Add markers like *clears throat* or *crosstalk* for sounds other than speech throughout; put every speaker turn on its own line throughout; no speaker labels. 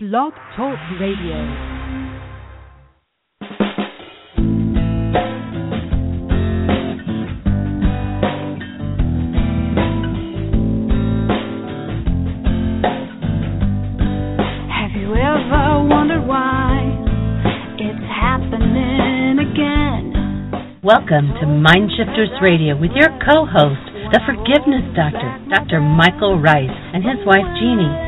Blog Talk Radio.
Have you ever wondered why it's happening again?
Welcome to Mindshifters Radio with your co-host, the Forgiveness Doctor, Dr. Michael Ryce, and his wife Jeanie.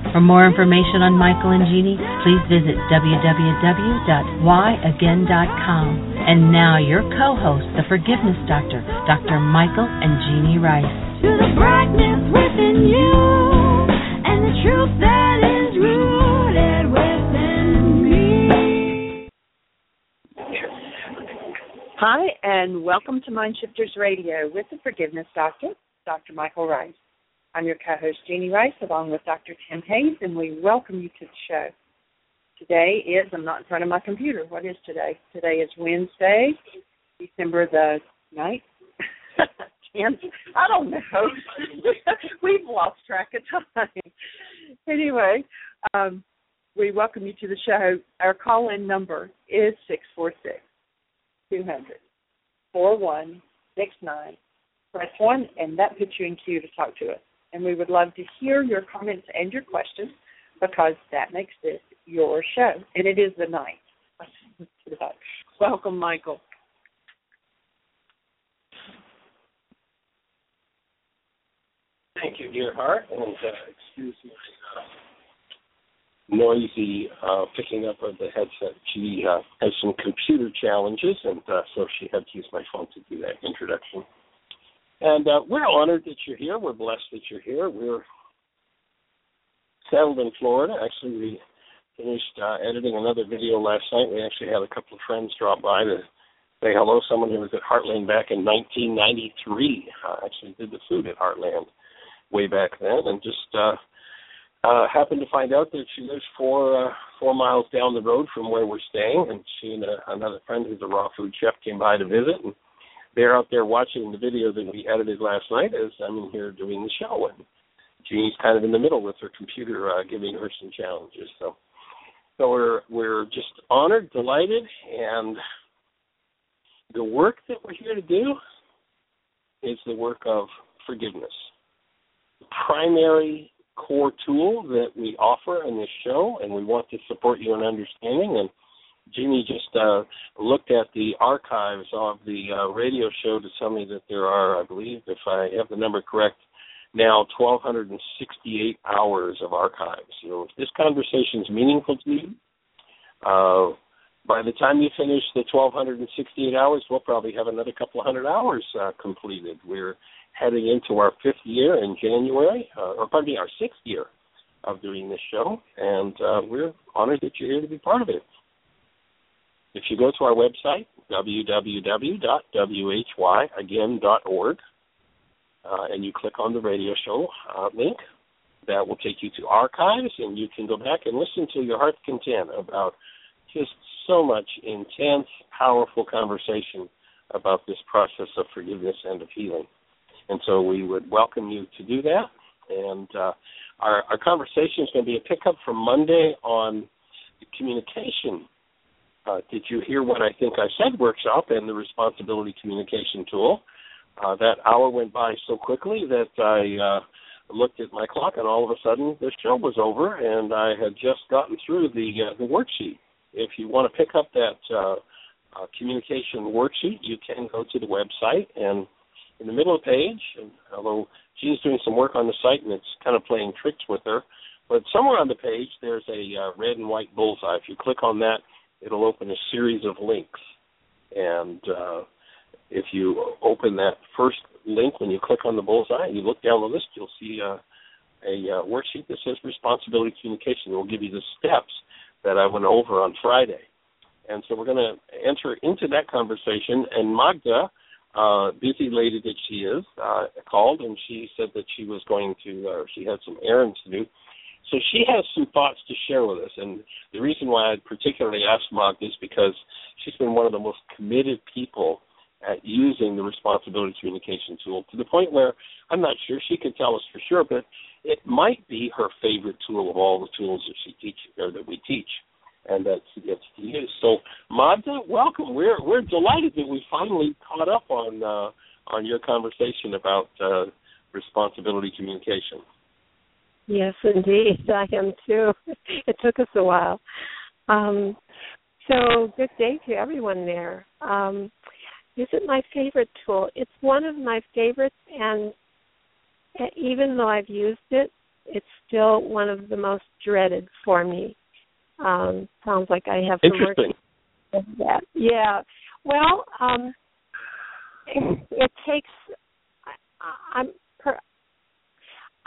For more information on Michael and Jeanie, please visit www.whyagain.com. And now your co-host, the Forgiveness Doctor, Dr. Michael and Jeanie Ryce.
To the brightness within you and the truth that is rooted within me.
Hi, and welcome to Mindshifters Radio with the Forgiveness Doctor, Dr. Michael Ryce. I'm your co-host, Jeanie Ryce, along with Dr. Tim Hayes, and we welcome you to the show. Today is, I'm not in front of my computer. What is today? Today is Wednesday, December the 9th. 10th. *laughs* I don't know. *laughs* We've lost track of time. Anyway, um, we welcome you to the show. Our call-in number is 646 200 4169. Press 1, and that puts you in queue to talk to us. And we would love to hear your comments and your questions because that makes this your show. And it is the night. *laughs* Welcome, Michael.
Thank you, dear heart, and uh, excuse my uh, noisy uh, picking up of the headset. She uh, has some computer challenges, and uh, so she had to use my phone to do that introduction. And uh, we're honored that you're here. We're blessed that you're here. We're settled in Florida. Actually, we finished uh, editing another video last night. We actually had a couple of friends drop by to say hello. Someone who was at Heartland back in 1993 uh, actually did the food at Heartland way back then, and just uh, uh, happened to find out that she lives four uh, four miles down the road from where we're staying. And she and uh, another friend who's a raw food chef came by to visit, and they're out there watching the video that we edited last night as I'm in here doing the show. And Jeanie's kind of in the middle with her computer, uh, giving her some challenges. So, so we're we're just honored, delighted, and the work that we're here to do is the work of forgiveness. The primary core tool that we offer in this show, and we want to support you in understanding. And Jeanie just uh, looked at the archives of the uh, radio show to tell me that there are, I believe, if I have the number correct, now 1,268 hours of archives. So if this conversation is meaningful to you, uh, by the time you finish the 1,268 hours, we'll probably have another couple of hundred hours uh, completed. We're heading into our fifth year in January, uh, or pardon me, our sixth year of doing this show, and uh, we're honored that you're here to be part of it. If you go to our website, www.whyagain.org, uh, and you click on the radio show uh, link, that will take you to archives, and you can go back and listen to your heart's content about just so much intense, powerful conversation about this process of forgiveness and of healing. And so we would welcome you to do that. And uh, our, our conversation is going to be a pickup from Monday on communication. Uh, did you hear what I think I said workshop and the responsibility communication tool? Uh, that hour went by so quickly that I uh, looked at my clock, and all of a sudden the show was over, and I had just gotten through the uh, the worksheet. If you want to pick up that uh, uh, communication worksheet, you can go to the website, and in the middle of the page, and although she's doing some work on the site and it's kind of playing tricks with her, but somewhere on the page there's a uh, red and white bullseye. If you click on that, it'll open a series of links, and uh, if you open that first link when you click on the bullseye and you look down the list, you'll see uh, a uh, worksheet that says responsibility communication. It will give you the steps that I went over on Friday. And so we're going to enter into that conversation. And Magda uh, busy lady that she is, uh, called and she said that she was going to, uh, she had some errands to do. So she has some thoughts to share with us. And the reason why I particularly asked Maud is because she's been one of the most committed people at using the responsibility communication tool to the point where I'm not sure she could tell us for sure, but it might be her favorite tool of all the tools that she teach or that we teach and that she gets to use. So Magda, welcome. We're we're delighted that we finally caught up on uh, on your conversation about uh, responsibility communication.
Yes, indeed, *laughs* I am too. *laughs* It took us a while. Um, so good day to everyone there. Um, is it my favorite tool? It's one of my favorites, and even though I've used it, it's still one of the most dreaded for me. Um, sounds like I have some work
Interesting.
with that. Yeah. Well, um, it, *laughs* it takes. I, I'm.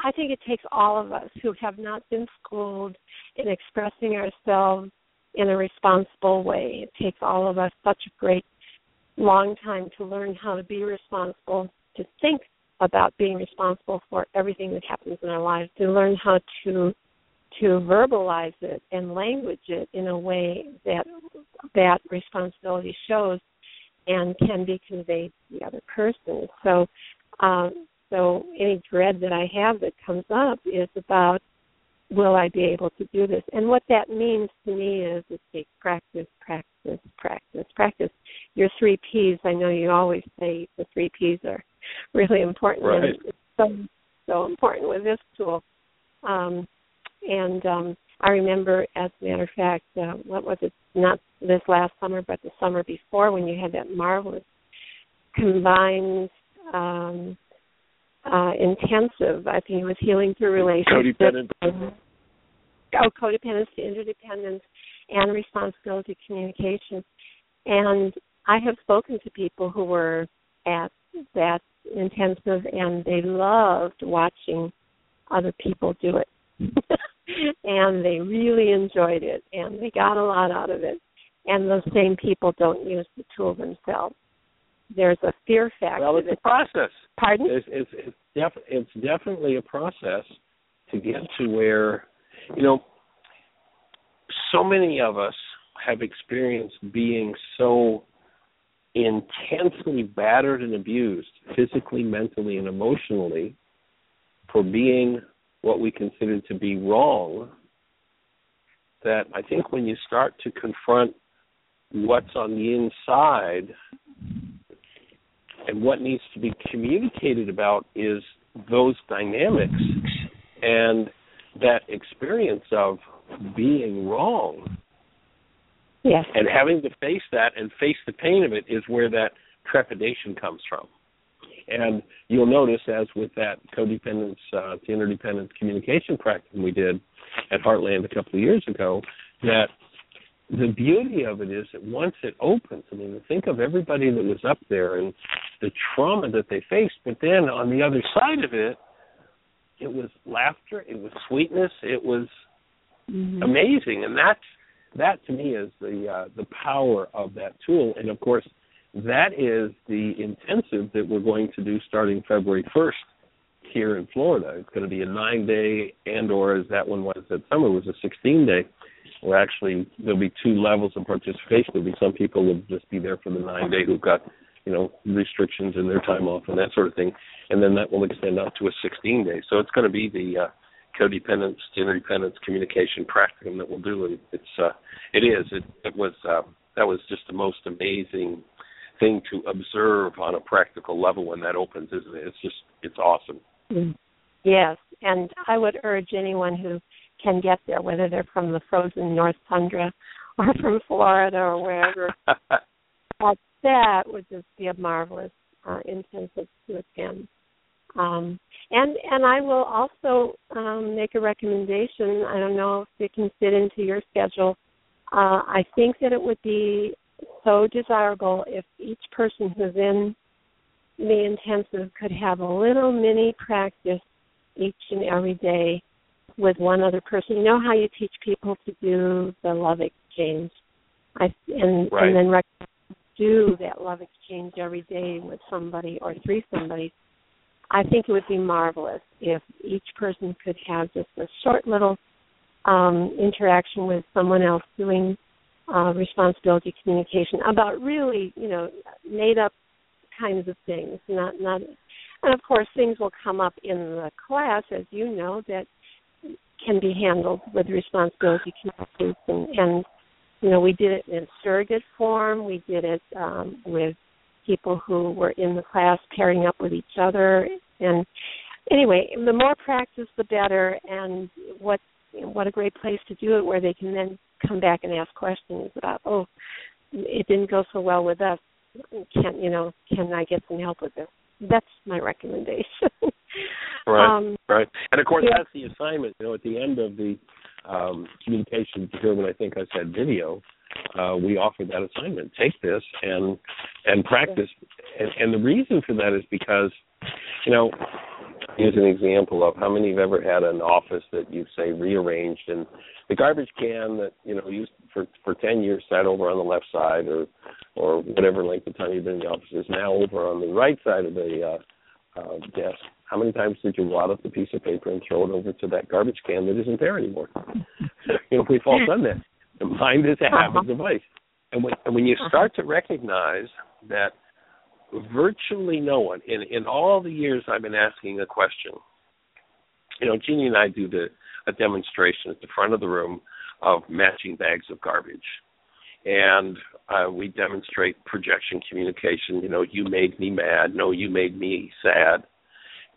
I think it takes all of us who have not been schooled in expressing ourselves in a responsible way. It takes all of us such a great long time to learn how to be responsible, to think about being responsible for everything that happens in our lives, to learn how to to verbalize it and language it in a way that that responsibility shows and can be conveyed to the other person. So um, so any dread that I have that comes up is about will I be able to do this? And what that means to me is it takes practice, practice, practice, practice. Your three P's, I know you always say the three P's are really important.
Right.
And it's so so important with this tool. Um, and um, I remember, as a matter of fact, uh, what was it? Not this last summer, but the summer before, when you had that marvelous combined um, uh, intensive. I think it was healing through relationships.
Codependent.
Oh, codependence to interdependence and responsibility communication. And I have spoken to people who were at that intensive and they loved watching other people do it. *laughs* and they really enjoyed it and they got a lot out of it. And those same people don't use the tool themselves. There's a fear factor.
Well, it's a process.
pardon?
It's it's it's, def- it's definitely a process to get to where you know so many of us have experienced being so intensely battered and abused physically, mentally, and emotionally for being what we consider to be wrong that I think when you start to confront what's on the inside and what needs to be communicated about is those dynamics and that experience of being wrong
Yes.
and having to face that and face the pain of it is where that trepidation comes from. And you'll notice, as with that codependence uh, to interdependence communication practice we did at Heartland a couple of years ago, that the beauty of it is that once it opens, I mean, think of everybody that was up there and the trauma that they faced, but then on the other side of it, it was laughter, it was sweetness, it was
Mhm.
amazing, and that's that to me is the uh, the power of that tool. And of course, that is the intensive that we're going to do starting February 1st here in Florida. It's going to be a nine day, and or as that one was that summer was a 16 day. Where actually there'll be two levels of participation. There'll be some people who'll just be there for the nine day who've got you know restrictions in their time off and that sort of thing, and then that will extend out to a 16 day. So it's going to be the uh, codependence interdependence communication practicum that we'll do and it's uh it is it it was uh, that was just the most amazing thing to observe on a practical level when that opens isn't it it's just it's awesome
Mm. Yes, and I would urge anyone who can get there, whether they're from the frozen North Tundra *laughs* or from Florida or wherever, *laughs* that that would just be a marvelous uh, intensive to attend. Um, and and I will also um, make a recommendation. I don't know if it can fit into your schedule. Uh, I think that it would be so desirable if each person who's in the intensive could have a little mini practice each and every day with one other person. You know how you teach people to do the love exchange, I and
Right.
and then do that love exchange every day with somebody or three somebody, I think it would be marvelous if each person could have just a short little um, interaction with someone else doing uh, responsibility communication about really, you know, made up kinds of things, not not and of course things will come up in the class as you know that can be handled with responsibility communication and you know we did it in surrogate form. We did it um, with people who were in the class pairing up with each other. And anyway the more practice the better. And what what a great place to do it where they can then come back and ask questions about oh it didn't go so well with us. Can you know can i get some help with this that's my recommendation *laughs*
Right,
um,
right. And of course,
yeah.
that's the assignment. You know, at the end of the um, communication procurement, I think I said video. Uh, we offer that assignment. Take this and and practice. And, and the reason for that is because, you know, here's an example of how many have ever had an office that you say rearranged and the garbage can that you know used for for ten years sat over on the left side or or whatever length of time you've been in the office is now over on the right side of the uh, uh, desk. How many times did you wad up the piece of paper and throw it over to that garbage can that isn't there anymore? *laughs* you know, we've all done that. The mind is a habit device. And when, and when you start to recognize that virtually no one, in, in all the years I've been asking a question, you know, Jeanie and I do the, a demonstration at the front of the room of matching bags of garbage. And uh, we demonstrate projection communication. You know, you made me mad. No, you made me sad.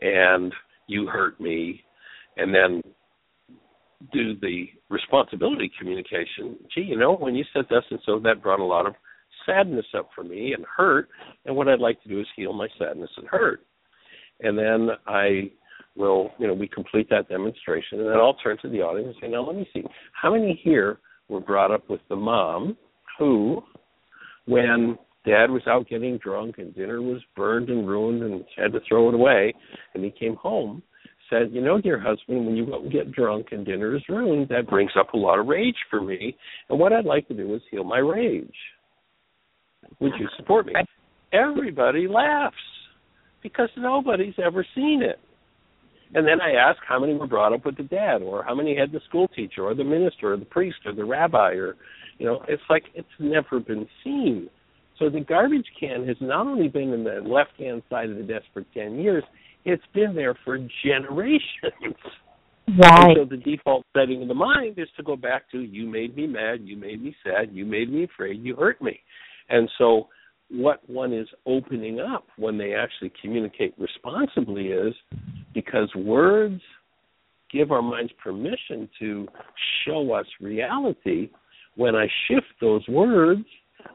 And you hurt me. And then do the responsibility communication. Gee you know when you said this and so that brought a lot of sadness up for me and hurt. And what i'd like to do is heal my sadness and hurt. And then i will you know we complete that demonstration. And then i'll turn to the audience and say now let me see. How many here were brought up with the mom who when dad was out getting drunk and dinner was burned and ruined and had to throw it away and he came home said you know dear husband when you go and get drunk and dinner is ruined that brings up a lot of rage for me. And what i'd like to do is heal my rage. Would you support me? Everybody laughs because nobody's ever seen it. And then I ask how many were brought up with the dad, or how many had the school teacher, or the minister, or the priest, or the rabbi, or you know, it's like it's never been seen. So the garbage can has not only been in the left hand side of the desk for ten years, it's been there for generations.
right
And so the default setting of the mind is to go back to you made me mad, you made me sad, you made me afraid, you hurt me. And so what one is opening up when they actually communicate responsibly is because words give our minds permission to show us reality. When I shift those words,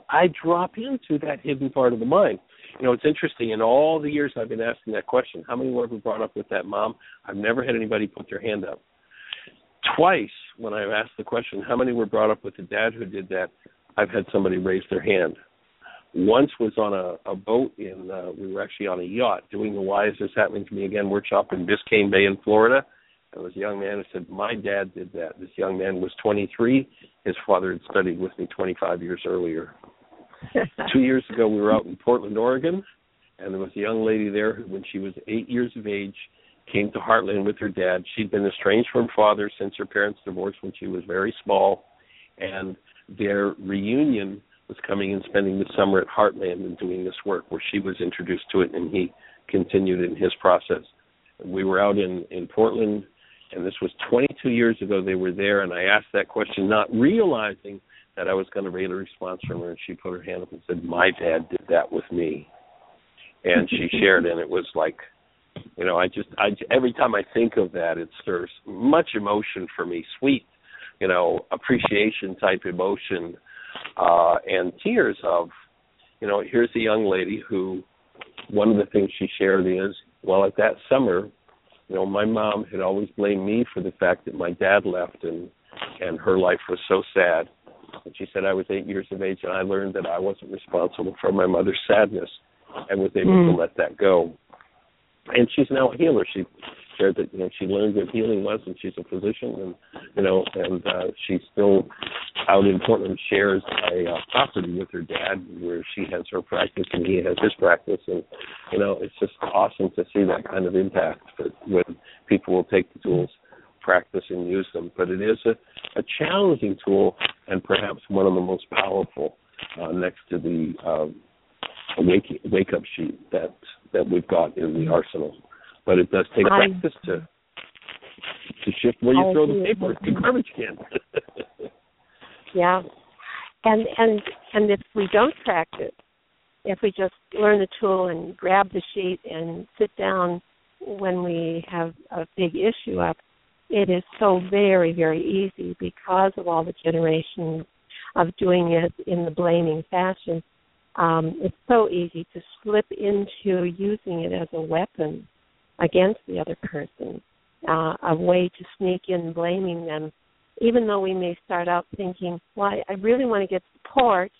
I drop into that hidden part of the mind. You know, it's interesting. In all the years I've been asking that question, how many were ever brought up with that mom? I've never had anybody put their hand up. Twice, when I've asked the question, how many were brought up with the dad who did that? I've had somebody raise their hand. Once was on a, a boat in, uh, we were actually on a yacht doing the Why Is This Happening to Me Again workshop in Biscayne Bay in Florida. There was a young man who said, My dad did that. This young man was 23. His father had studied with me 25 years earlier. *laughs* Two years ago, we were out in Portland, Oregon, and there was a young lady there who, when she was eight years of age, came to Heartland with her dad. She'd been estranged from her father since her parents divorced when she was very small, and their reunion was coming and spending the summer at Heartland and doing this work where she was introduced to it and he continued in his process. We were out in in Portland and this was 22 years ago they were there and I asked that question not realizing that I was going to read a response from her and she put her hand up and said my dad did that with me. And she *laughs* shared and it was like you know I just I every time I think of that it stirs much emotion for me sweet you know appreciation type emotion uh, and tears of, you know, here's a young lady who one of the things she shared is, well, at that summer, you know, my mom had always blamed me for the fact that my dad left and and her life was so sad. And she said I was eight years of age and I learned that I wasn't responsible for my mother's sadness and was able
Mm.
to let that go. And she's now a healer. She shared that you know she learned what healing was and she's a physician and you know and uh she's still out in Portland shares a uh, property with her dad where she has her practice and he has his practice. And you know it's just awesome to see that kind of impact that when people will take the tools practice and use them. But it is a, a challenging tool and perhaps one of the most powerful uh, next to the um, wake wake up sheet that that we've got in the arsenal but it does take
I-
practice to to shift where you
I
throw the paper the garbage can *laughs*
Yeah. And and and if we don't practice, if we just learn the tool and grab the sheet and sit down when we have a big issue up, it is so very, very easy because of all the generations of doing it in the blaming fashion. Um, it's so easy to slip into using it as a weapon against the other person, uh, a way to sneak in blaming them even though we may start out thinking, "Well, I, I really want to get support,"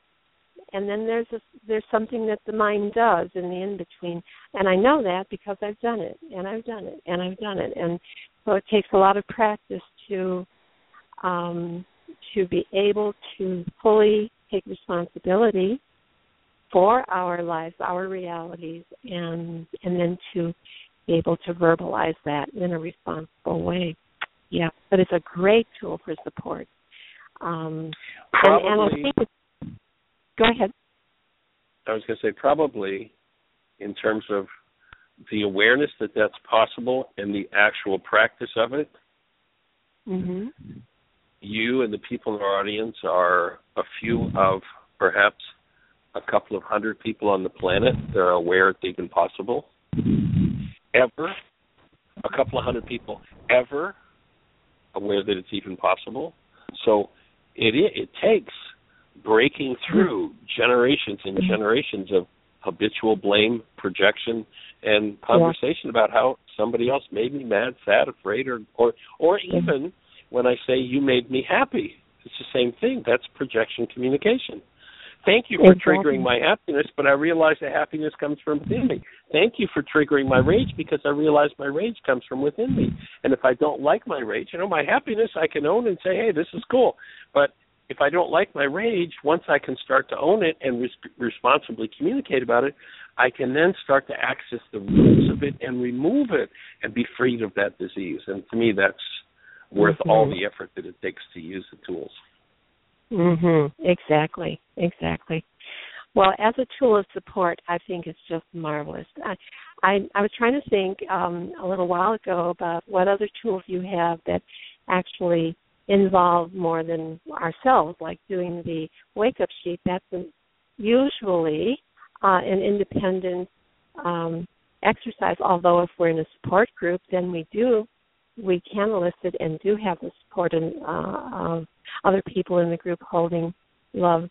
and then there's a, there's something that the mind does in the in between, and I know that because I've done it, and I've done it, and I've done it, and so it takes a lot of practice to um, to be able to fully take responsibility for our lives, our realities, and and then to be able to verbalize that in a responsible way. Yeah, but it's a great tool for support. Um, and, and I
Probably-
think go ahead.
I was going to say probably in terms of the awareness that that's possible and the actual practice of it,
Mm-hmm.
you and the people in our audience are a few of perhaps a couple of hundred people on the planet that are aware it's even possible. Ever, a couple of hundred people ever aware that it's even possible. So it it takes breaking through generations and mm-hmm. generations of habitual blame, projection, and conversation about how somebody else made me mad, sad, afraid, or or or even when I say you made me happy. It's the same thing. That's projection communication. Thank you for
Exactly.
triggering my happiness, but I realize that happiness comes from within me. Thank you for triggering my rage because I realize my rage comes from within me. And if I don't like my rage, you know, my happiness I can own and say, hey, this is cool. But if I don't like my rage, once I can start to own it and res- responsibly communicate about it, I can then start to access the roots of it and remove it and be freed of that disease. And to me, that's worth all
Mhm.
the effort that it takes to use the tools.
Mhm. Exactly. Exactly. Well, as a tool of support, I think it's just marvelous. I I, I was trying to think um, a little while ago about what other tools you have that actually involve more than ourselves, like doing the wake up sheet. That's usually uh, an independent um, exercise. Although if we're in a support group, then we do we can elicit and do have the support and uh, of other people in the group holding love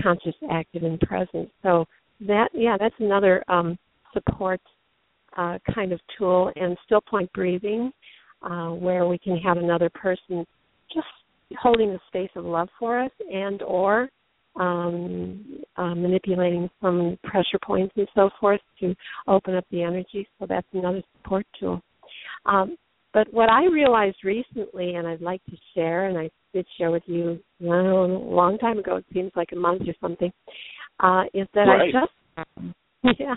conscious active and present. So that yeah that's another um, support uh, kind of tool and still point breathing uh, where we can have another person just holding the space of love for us and or um, uh, manipulating some pressure points and so forth to open up the energy. So that's another support tool. Um, but what I realized recently, and I'd like to share, and I did share with you well, a long time ago, it seems like a month or something, uh, is that
Right.
I just *laughs* yeah,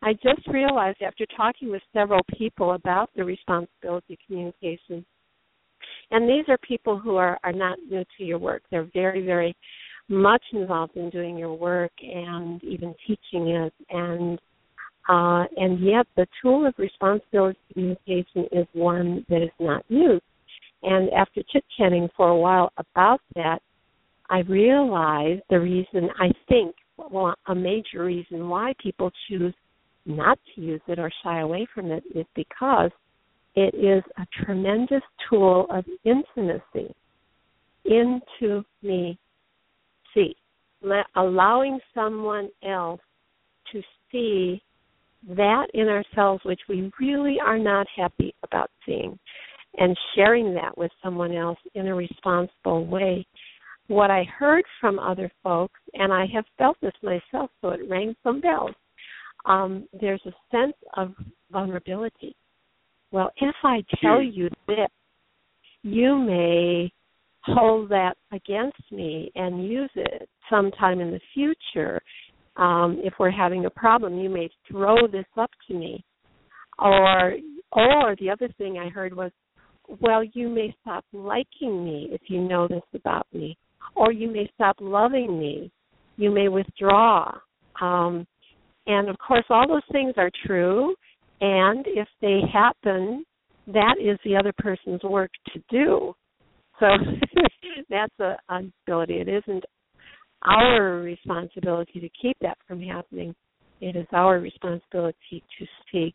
I just realized after talking with several people about the responsibility of communication, and these are people who are are not new to your work. They're very very much involved in doing your work and even teaching it and uh, and yet the tool of responsibility communication is one that is not used. And after chit chatting for a while about that, I realized the reason I think, well, a major reason why people choose not to use it or shy away from it is because it is a tremendous tool of intimacy into me see, allowing someone else to see that in ourselves which we really are not happy about seeing and sharing that with someone else in a responsible way. What I heard from other folks, and I have felt this myself, so it rang some bells, um, there's a sense of vulnerability. Well, if I tell you this, you may hold that against me and use it sometime in the future. Um, if we're having a problem, you may throw this up to me. Or or the other thing I heard was, well, you may stop liking me if you know this about me. Or you may stop loving me. You may withdraw. Um, and of course all those things are true and if they happen, that is the other person's work to do. So *laughs* that's a, a ability. It isn't our responsibility to keep that from happening. It is our responsibility to seek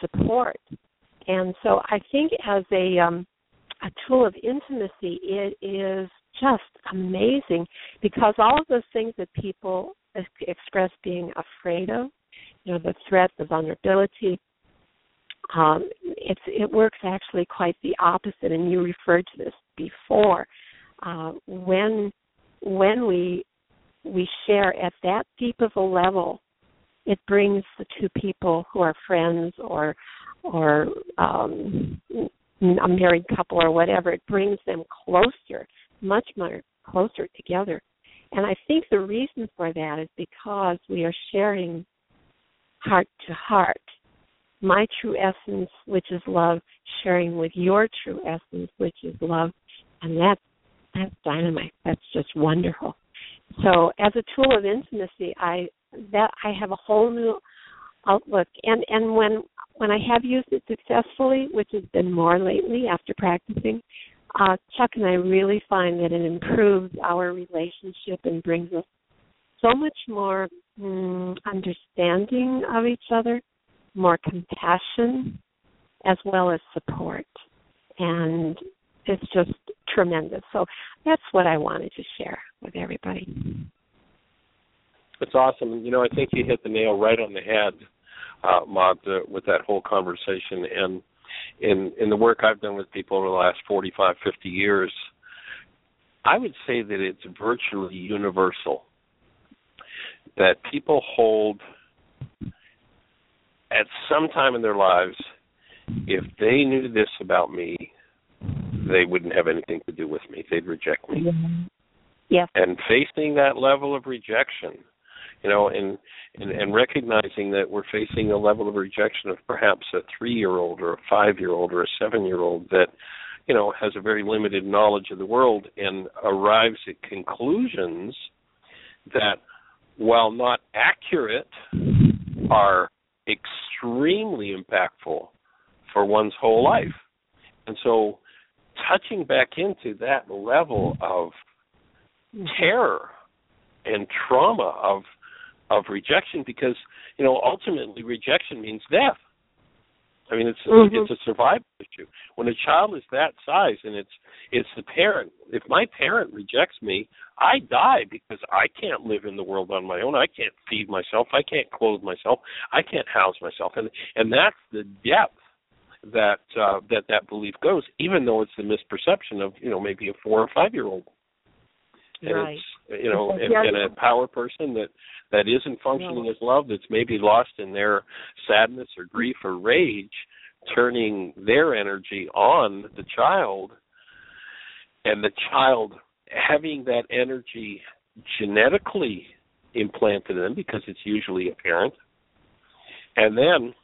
support. And so I think as a um, a tool of intimacy, it is just amazing because all of those things that people express being afraid of, you know, the threat, the vulnerability, um, it's it works actually quite the opposite. And you referred to this before. Uh, when when we we share at that deep of a level, it brings the two people who are friends or or um, a married couple or whatever. It brings them closer, much more closer together. And I think the reason for that is because we are sharing heart to heart my true essence, which is love, sharing with your true essence, which is love, and that's that's dynamite. That's just wonderful. So, as a tool of intimacy, I that I have a whole new outlook, and and when when I have used it successfully, which has been more lately after practicing, uh, Chuck and I really find that it improves our relationship and brings us so much more mm, understanding of each other more compassion as well as support. And it's just tremendous. So that's what I wanted to share with everybody.
That's awesome. You know, I think you hit the nail right on the head, uh, Maud, uh, with that whole conversation. And in in the work I've done with people over the last 45, 50 years, I would say that it's virtually universal. That people hold at some time in their lives, if they knew this about me, they wouldn't have anything to do with me. They'd reject me.
Yeah.
And facing that level of rejection, you know, and, and and recognizing that we're facing a level of rejection of perhaps a three-year-old or a five-year-old or a seven-year-old that, you know, has a very limited knowledge of the world and arrives at conclusions that, while not accurate, are extremely impactful for one's whole life. And so touching back into that level of terror and trauma of of rejection because you know ultimately rejection means death I mean, it's
mm-hmm.
it's a survival issue. When a child is that size, and it's it's the parent. If my parent rejects me, I die because I can't live in the world on my own. I can't feed myself. I can't clothe myself. I can't house myself. And and that's the depth that uh, that that belief goes. Even though it's the misperception of you know maybe a four or five year old. And
right.
it's you know, and, and a power person that that isn't functioning as love, that's maybe lost in their sadness or grief or rage, turning their energy on the child, and the child having that energy genetically implanted in them because it's usually a parent, and then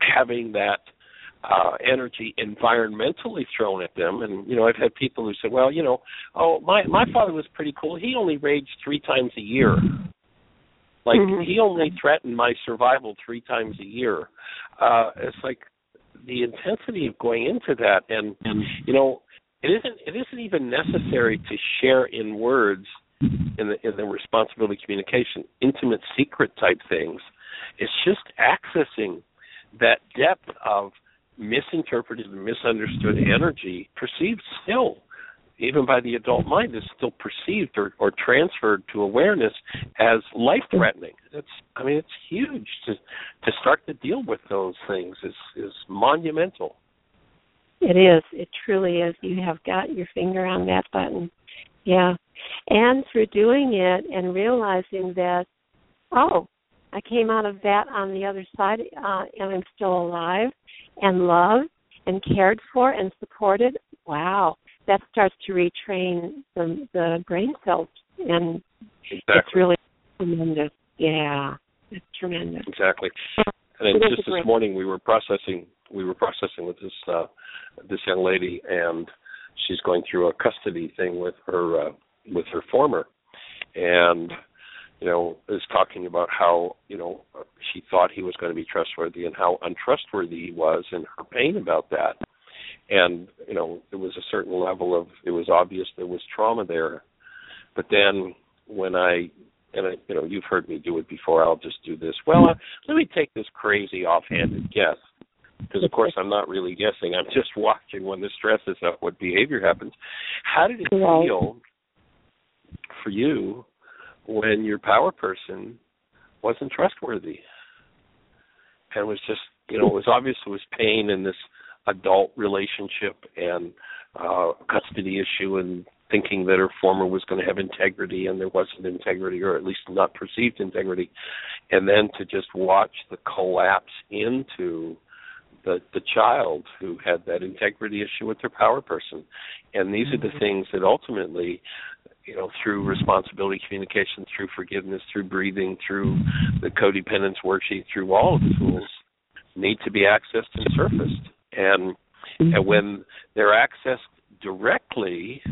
having that uh energy environmentally thrown at them. And you know I've had people who say well you know oh my my father was pretty cool. He only raged 3 times a year. Like
Mhm.
he only threatened my survival three times a year. Uh it's like the intensity of going into that and you know it isn't it isn't even necessary to share in words in the in the responsibility communication intimate secret type things. It's just accessing that depth of misinterpreted and misunderstood energy perceived still even by the adult mind, is still perceived or, or transferred to awareness as life threatening. It's I mean it's huge to to start to deal with those things is is monumental.
It is. It truly is. You have got your finger on that button. Yeah. And through doing it and realizing that, oh, I came out of that on the other side uh, and I'm still alive and loved and cared for and supported. Wow that starts to retrain the the brain cells, and it's really tremendous. Yeah, it's tremendous.
Exactly. And then just this morning we were processing we were processing with this uh this young lady and she's going through a custody thing with her uh with her former and you know is talking about how you know she thought he was going to be trustworthy and how untrustworthy he was and her pain about that. And you know there was a certain level of it was obvious there was trauma there. But then when i and I, you know you've heard me do it before i'll just do this. Well uh, let me take this crazy offhanded guess because of course i'm not really guessing. I'm just watching when the stress is up what behavior happens. How did it feel for you when your power person wasn't trustworthy and was just you know it was obvious it was pain in this adult relationship and uh custody issue and thinking that her former was going to have integrity and there wasn't integrity or at least not perceived integrity. And then to just watch the collapse into the the child who had that integrity issue with their power person. And these are the things that ultimately you know through responsibility communication through forgiveness through breathing through the codependence worksheet through all of the tools need to be accessed and surfaced. And mm-hmm. and when they're accessed directly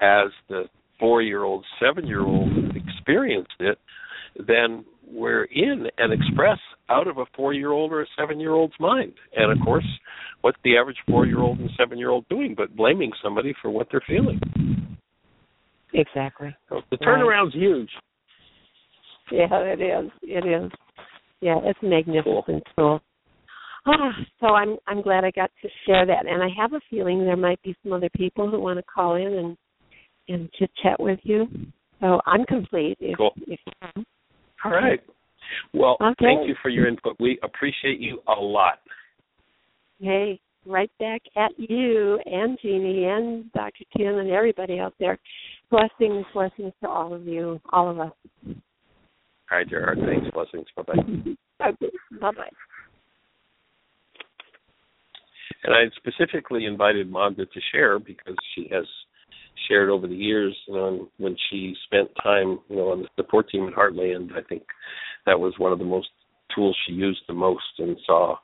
as the four year old seven year old experienced it then we're in and express out of a four year old or a seven year old's mind. And of course what's the average four year old and seven year old doing but blaming somebody for what they're feeling
Exactly.
so the turnaround's huge
Yeah, it is. It is. Yeah, it's magnificent tool. Ah, so I'm I'm glad I got to share that, and I have a feeling there might be some other people who want to call in and and chit chat with you. So I'm complete. If,
Cool.
if,
all right well
Okay.
thank you for your input we appreciate you a lot
hey, right back at you and Jeanie and Dr. Tim and everybody out there. Blessings, blessings to all of you, all of us.
all right gerard thanks blessings bye bye *laughs*
Okay, bye bye.
And I specifically invited Magda to share because she has shared over the years, you know, when she spent time, you know, on the support team at Heartland, I think that was one of the most tools she used the most and saw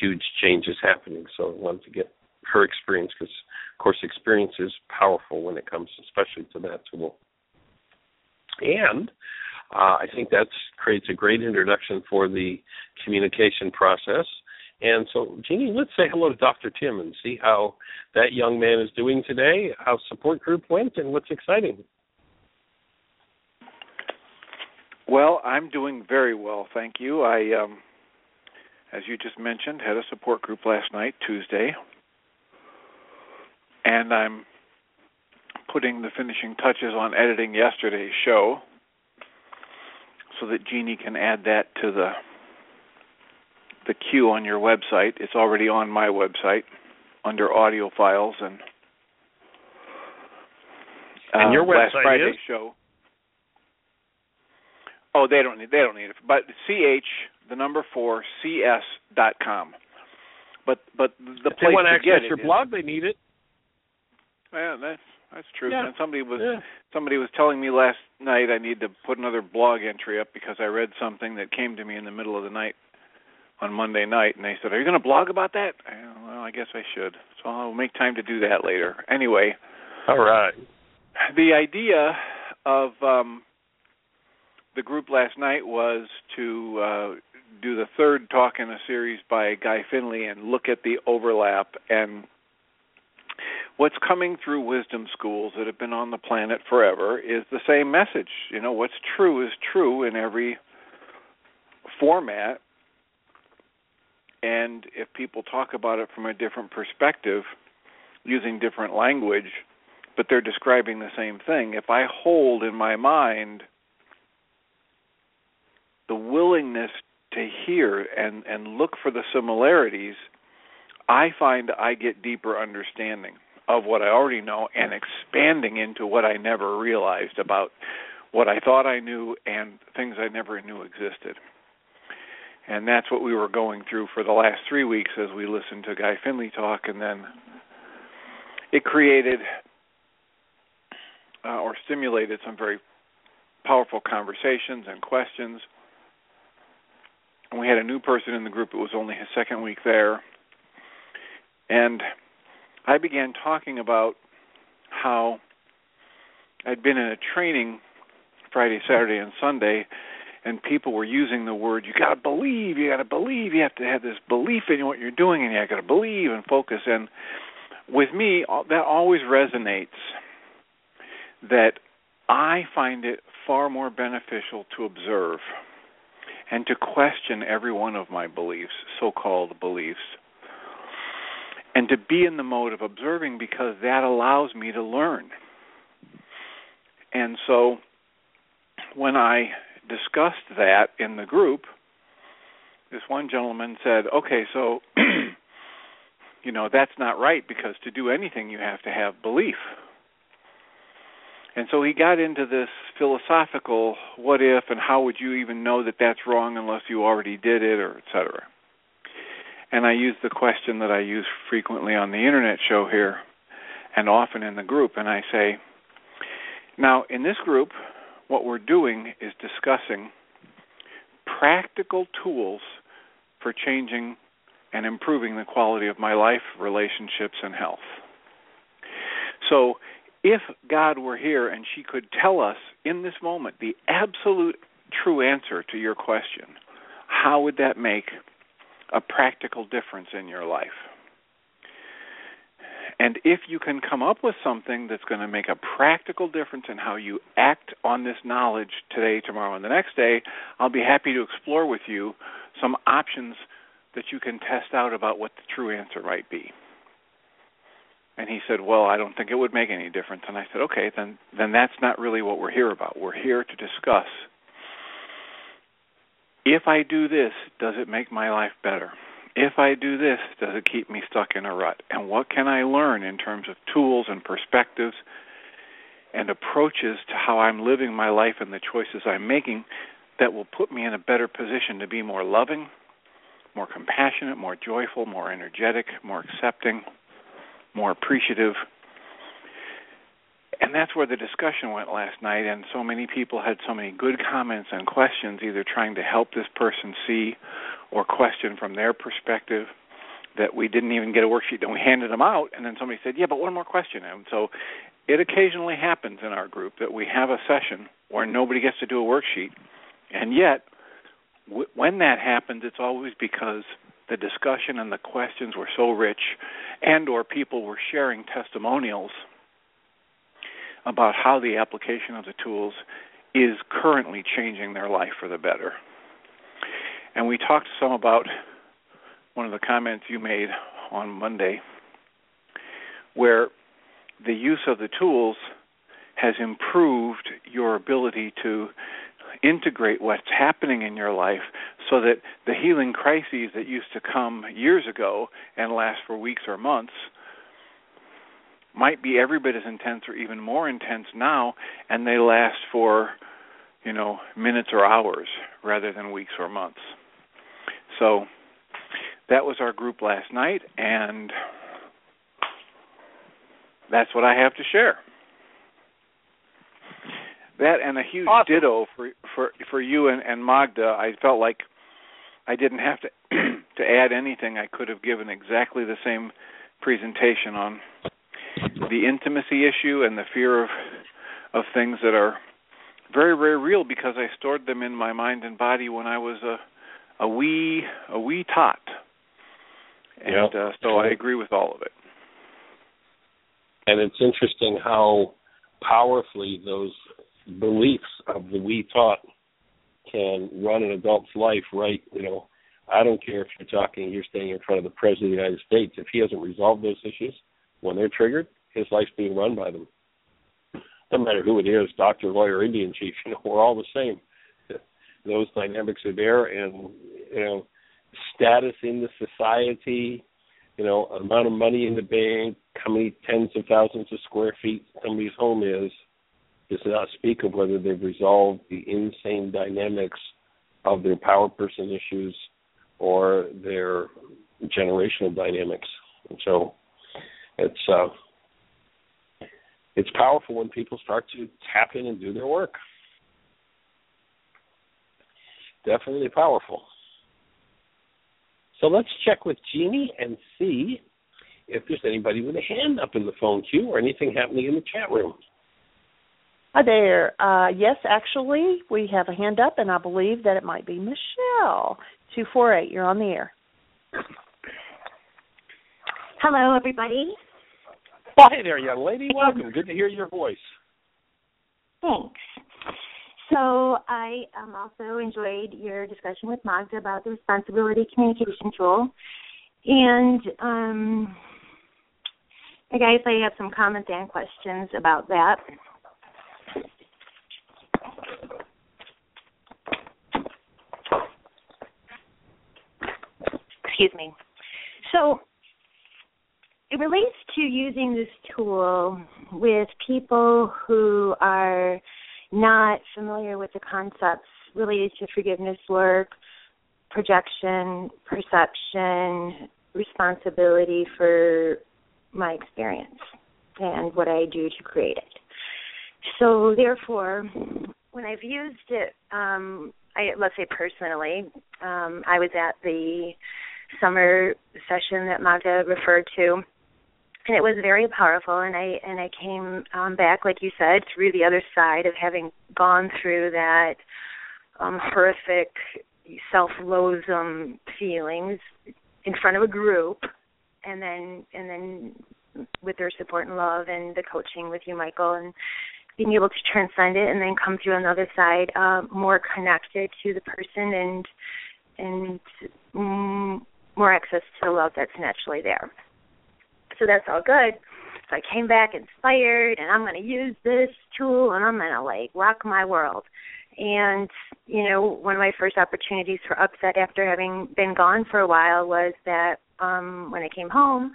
huge changes happening. So I wanted to get her experience because, of course, experience is powerful when it comes, especially to that tool. And uh, I think that creates a great introduction for the communication process. And so, Jeanie, let's say hello to Dr. Tim and see how that young man is doing today, how support group went, and what's exciting.
Well, I'm doing very well, thank you. I, um, as you just mentioned, had a support group last night, Tuesday, and I'm putting the finishing touches on editing yesterday's show, so that Jeanie can add that to the the queue on your website. It's already on my website under audio files and.
And
uh,
your
last
website
Friday's
is?
show. Oh, they don't need they don't need it. But ch the number four cs dot com. But but the
if they
place
want to
to
access
get
your
it is-
blog, they need it.
Yeah, that's that's true.
Yeah.
And somebody was
Yeah.
somebody was telling me last night I need to put another blog entry up because I read something that came to me in the middle of the night on Monday night, and they said, "Are you going to blog about that?" I, well, I guess I should. So I'll make time to do that later. Anyway,
All right.
the idea of um, the group last night was to uh, do the third talk in a series by Guy Finley and look at the overlap and what's coming through wisdom schools that have been on the planet forever is the same message. You know, what's true is true in every format. And if people talk about it from a different perspective, using different language, but they're describing the same thing. If I hold in my mind the willingness to hear and and look for the similarities, I find I get deeper understanding of what I already know and expanding into what I never realized about what I thought I knew and things I never knew existed. And that's what we were going through for the last 3 weeks as we listened to Guy Finley talk and then it created uh, or stimulated some very powerful conversations and questions. And we had a new person in the group. It was only his second week there. And I began talking about how I'd been in a training Friday, Saturday, and Sunday, and people were using the word you got to believe, you got to believe, you have to have this belief in what you're doing, and you got to believe and focus. And with me, that always resonates. That I find it far more beneficial to observe and to question every one of my beliefs, so-called beliefs, and to be in the mode of observing because that allows me to learn. And so when I discussed that in the group, this one gentleman said, "Okay, so *clears throat* you know, that's not right because to do anything you have to have belief." And so he got into this philosophical what if and how would you even know that that's wrong unless you already did it or et cetera. And I use the question that I use frequently on the internet show here and often in the group and I say, now in this group what we're doing is discussing practical tools for changing and improving the quality of my life, relationships, and health. So, if God were here and she could tell us in this moment the absolute true answer to your question, how would that make a practical difference in your life? And if you can come up with something that's going to make a practical difference in how you act on this knowledge today, tomorrow, and the next day, I'll be happy to explore with you some options that you can test out about what the true answer might be. And he said, "Well, I don't think it would make any difference." And I said, "Okay, then then that's not really what we're here about. We're here to discuss if I do this, does it make my life better? if I do this, does it keep me stuck in a rut? And what can I learn in terms of tools and perspectives and approaches to how I'm living my life and the choices I'm making that will put me in a better position to be more loving, more compassionate, more joyful, more energetic, more accepting, more appreciative. And that's where the discussion went last night, and so many people had so many good comments and questions, either trying to help this person see or question from their perspective that we didn't even get a worksheet and we handed them out and then somebody said yeah but one more question and so it occasionally happens in our group that we have a session where nobody gets to do a worksheet and yet w- when that happens it's always because the discussion and the questions were so rich and or people were sharing testimonials about how the application of the tools is currently changing their life for the better. And we talked some about one of the comments you made on Monday, where the use of the tools has improved your ability to integrate what's happening in your life so that the healing crises that used to come years ago and last for weeks or months might be every bit as intense or even more intense now and they last for you know minutes or hours rather than weeks or months so that was our group last night, and that's what I have to share. That and a huge
awesome.
ditto for for for you and, and Magda. I felt like I didn't have to *clears throat* to add anything. I could have given exactly the same presentation on the intimacy issue and the fear of of things that are very very real because I stored them in my mind and body when I was a a wee a wee tot. And
Yeah.
uh, so I agree with all of it.
And it's interesting how powerfully those beliefs of the we taught can run an adult's life right, you know. I don't care if you're talking you're standing in front of the President of the United States. If he hasn't resolved those issues when they're triggered, his life's being run by them. Doesn't matter who it is, doctor, lawyer, Indian chief, you know, we're all the same. *laughs* Those dynamics are there and you know, status in the society, you know, amount of money in the bank, how many tens of thousands of square feet somebody's home is, does not speak of whether they've resolved the insane dynamics of their power person issues or their generational dynamics. And so it's uh it's powerful when people start to tap in and do their work. Definitely powerful. So let's check with Jeanie and see if there's anybody with a hand up in the phone queue or anything happening in the chat room.
Hi there. Uh, yes, actually, we have a hand up, and I believe that it might be Michelle. 248, you're on the air.
Hello, everybody.
Hi there, young lady. Welcome. Good to hear your voice.
Thanks. So I um, also enjoyed your discussion with Magda about the responsibility communication tool, and um, I guess I have some comments and questions about that. Excuse me. So it relates to using this tool with people who are not familiar with the concepts related to forgiveness work, projection, perception, responsibility for my experience and what I do to create it. So therefore, when I've used it, um, I, let's say personally, um, I was at the summer session that Magda referred to, and it was very powerful. And I and I came um, back, like you said, through the other side of having gone through that um, horrific self-loathsome feelings in front of a group, and then and then with their support and love and the coaching with you, Michael, and being able to transcend it and then come through another side uh, more connected to the person and and mm, more access to the love that's naturally there. So that's all good. So I came back inspired and I'm going to use this tool and I'm going to like rock my world. And you know, one of my first opportunities for upset after having been gone for a while was that um when I came home,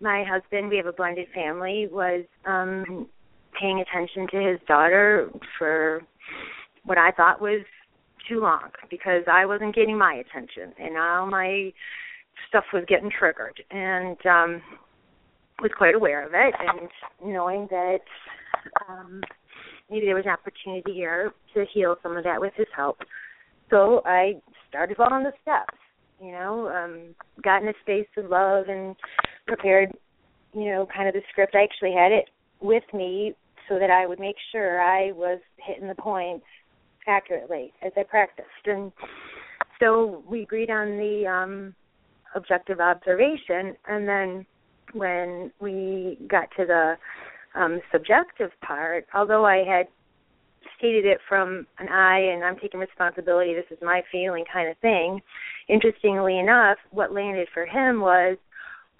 my husband, we have a blended family, was um paying attention to his daughter for what I thought was too long because I wasn't getting my attention and all my stuff was getting triggered and um was quite aware of it and knowing that um maybe there was an opportunity here to heal some of that with his help. So I started following the steps, you know, um got in a space of love and prepared, you know, kind of the script. I actually had it with me so that I would make sure I was hitting the points accurately as I practiced. And so we agreed on the um objective observation and then when we got to the um subjective part, although I had stated it from an I and I'm taking responsibility, this is my feeling kind of thing, interestingly enough, what landed for him was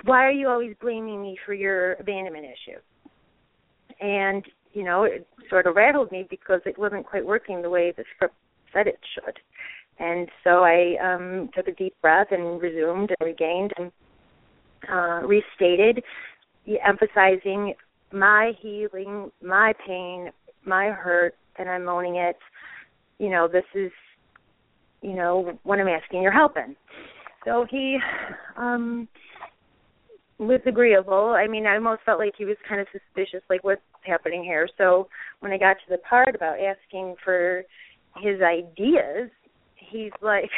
why are you always blaming me for your abandonment issue? And you know, it sort of rattled me because it wasn't quite working the way the script said it should. And so I um took a deep breath and resumed and regained and uh restated emphasizing my healing, my pain, my hurt, and I'm owning it. You know, this is you know, what I'm asking your help in. So he um was agreeable. I mean, I almost felt like he was kind of suspicious, like what's happening here. So when I got to the part about asking for his ideas, he's like,